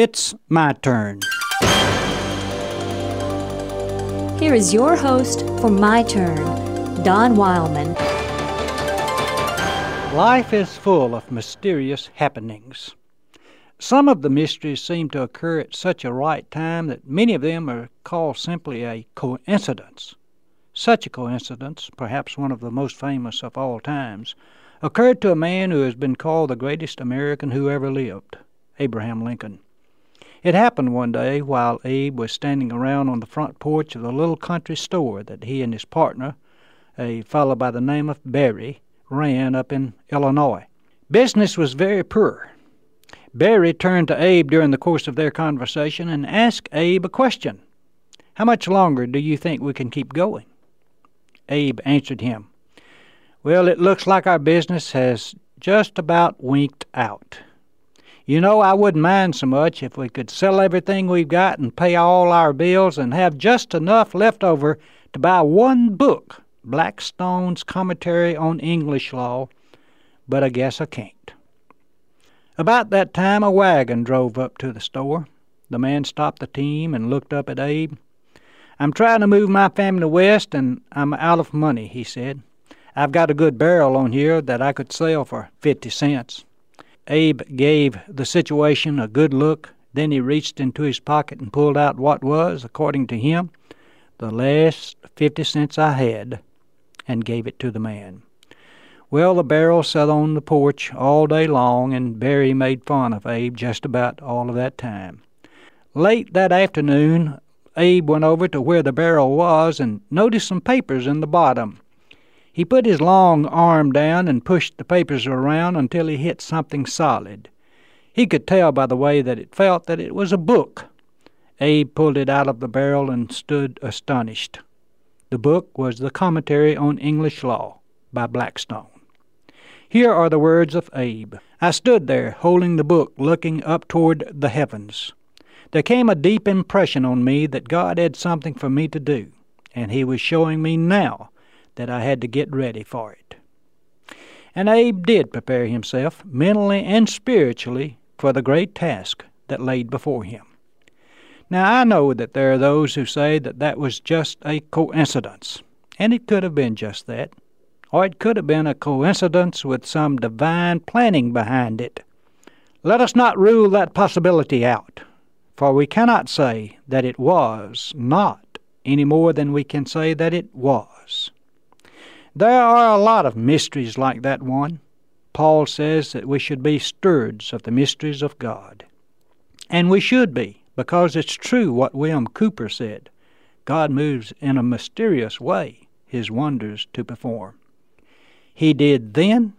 It's my turn. Here is your host for My Turn, Don Wildman. Life is full of mysterious happenings. Some of the mysteries seem to occur at such a right time that many of them are called simply a coincidence. Such a coincidence, perhaps one of the most famous of all times, occurred to a man who has been called the greatest American who ever lived, Abraham Lincoln. It happened one day while Abe was standing around on the front porch of the little country store that he and his partner, a fellow by the name of Berry, ran up in Illinois. Business was very poor. Berry turned to Abe during the course of their conversation and asked Abe a question. How much longer do you think we can keep going? Abe answered him, Well, it looks like our business has just about winked out. You know, I wouldn't mind so much if we could sell everything we've got and pay all our bills and have just enough left over to buy one book, Blackstone's Commentary on English Law, but I guess I can't. About that time, a wagon drove up to the store. The man stopped the team and looked up at Abe. I'm trying to move my family west, and I'm out of money, he said. I've got a good barrel on here that I could sell for fifty cents. Abe gave the situation a good look. Then he reached into his pocket and pulled out what was, according to him, the last fifty cents I had, and gave it to the man. Well, the barrel sat on the porch all day long, and Berry made fun of Abe just about all of that time. Late that afternoon, Abe went over to where the barrel was and noticed some papers in the bottom. He put his long arm down and pushed the papers around until he hit something solid. He could tell by the way that it felt that it was a book. Abe pulled it out of the barrel and stood astonished. The book was the Commentary on English Law by Blackstone. Here are the words of Abe. I stood there, holding the book, looking up toward the heavens. There came a deep impression on me that God had something for me to do, and He was showing me now that I had to get ready for it. And Abe did prepare himself, mentally and spiritually, for the great task that laid before him. Now, I know that there are those who say that that was just a coincidence, and it could have been just that, or it could have been a coincidence with some divine planning behind it. Let us not rule that possibility out, for we cannot say that it was not any more than we can say that it was. There are a lot of mysteries like that one. Paul says that we should be stewards of the mysteries of God. And we should be, because it's true what William Cowper said God moves in a mysterious way his wonders to perform. He did then,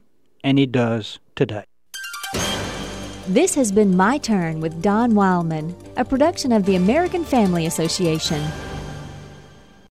and he does today. This has been My Turn with Don Wildman, a production of the American Family Association.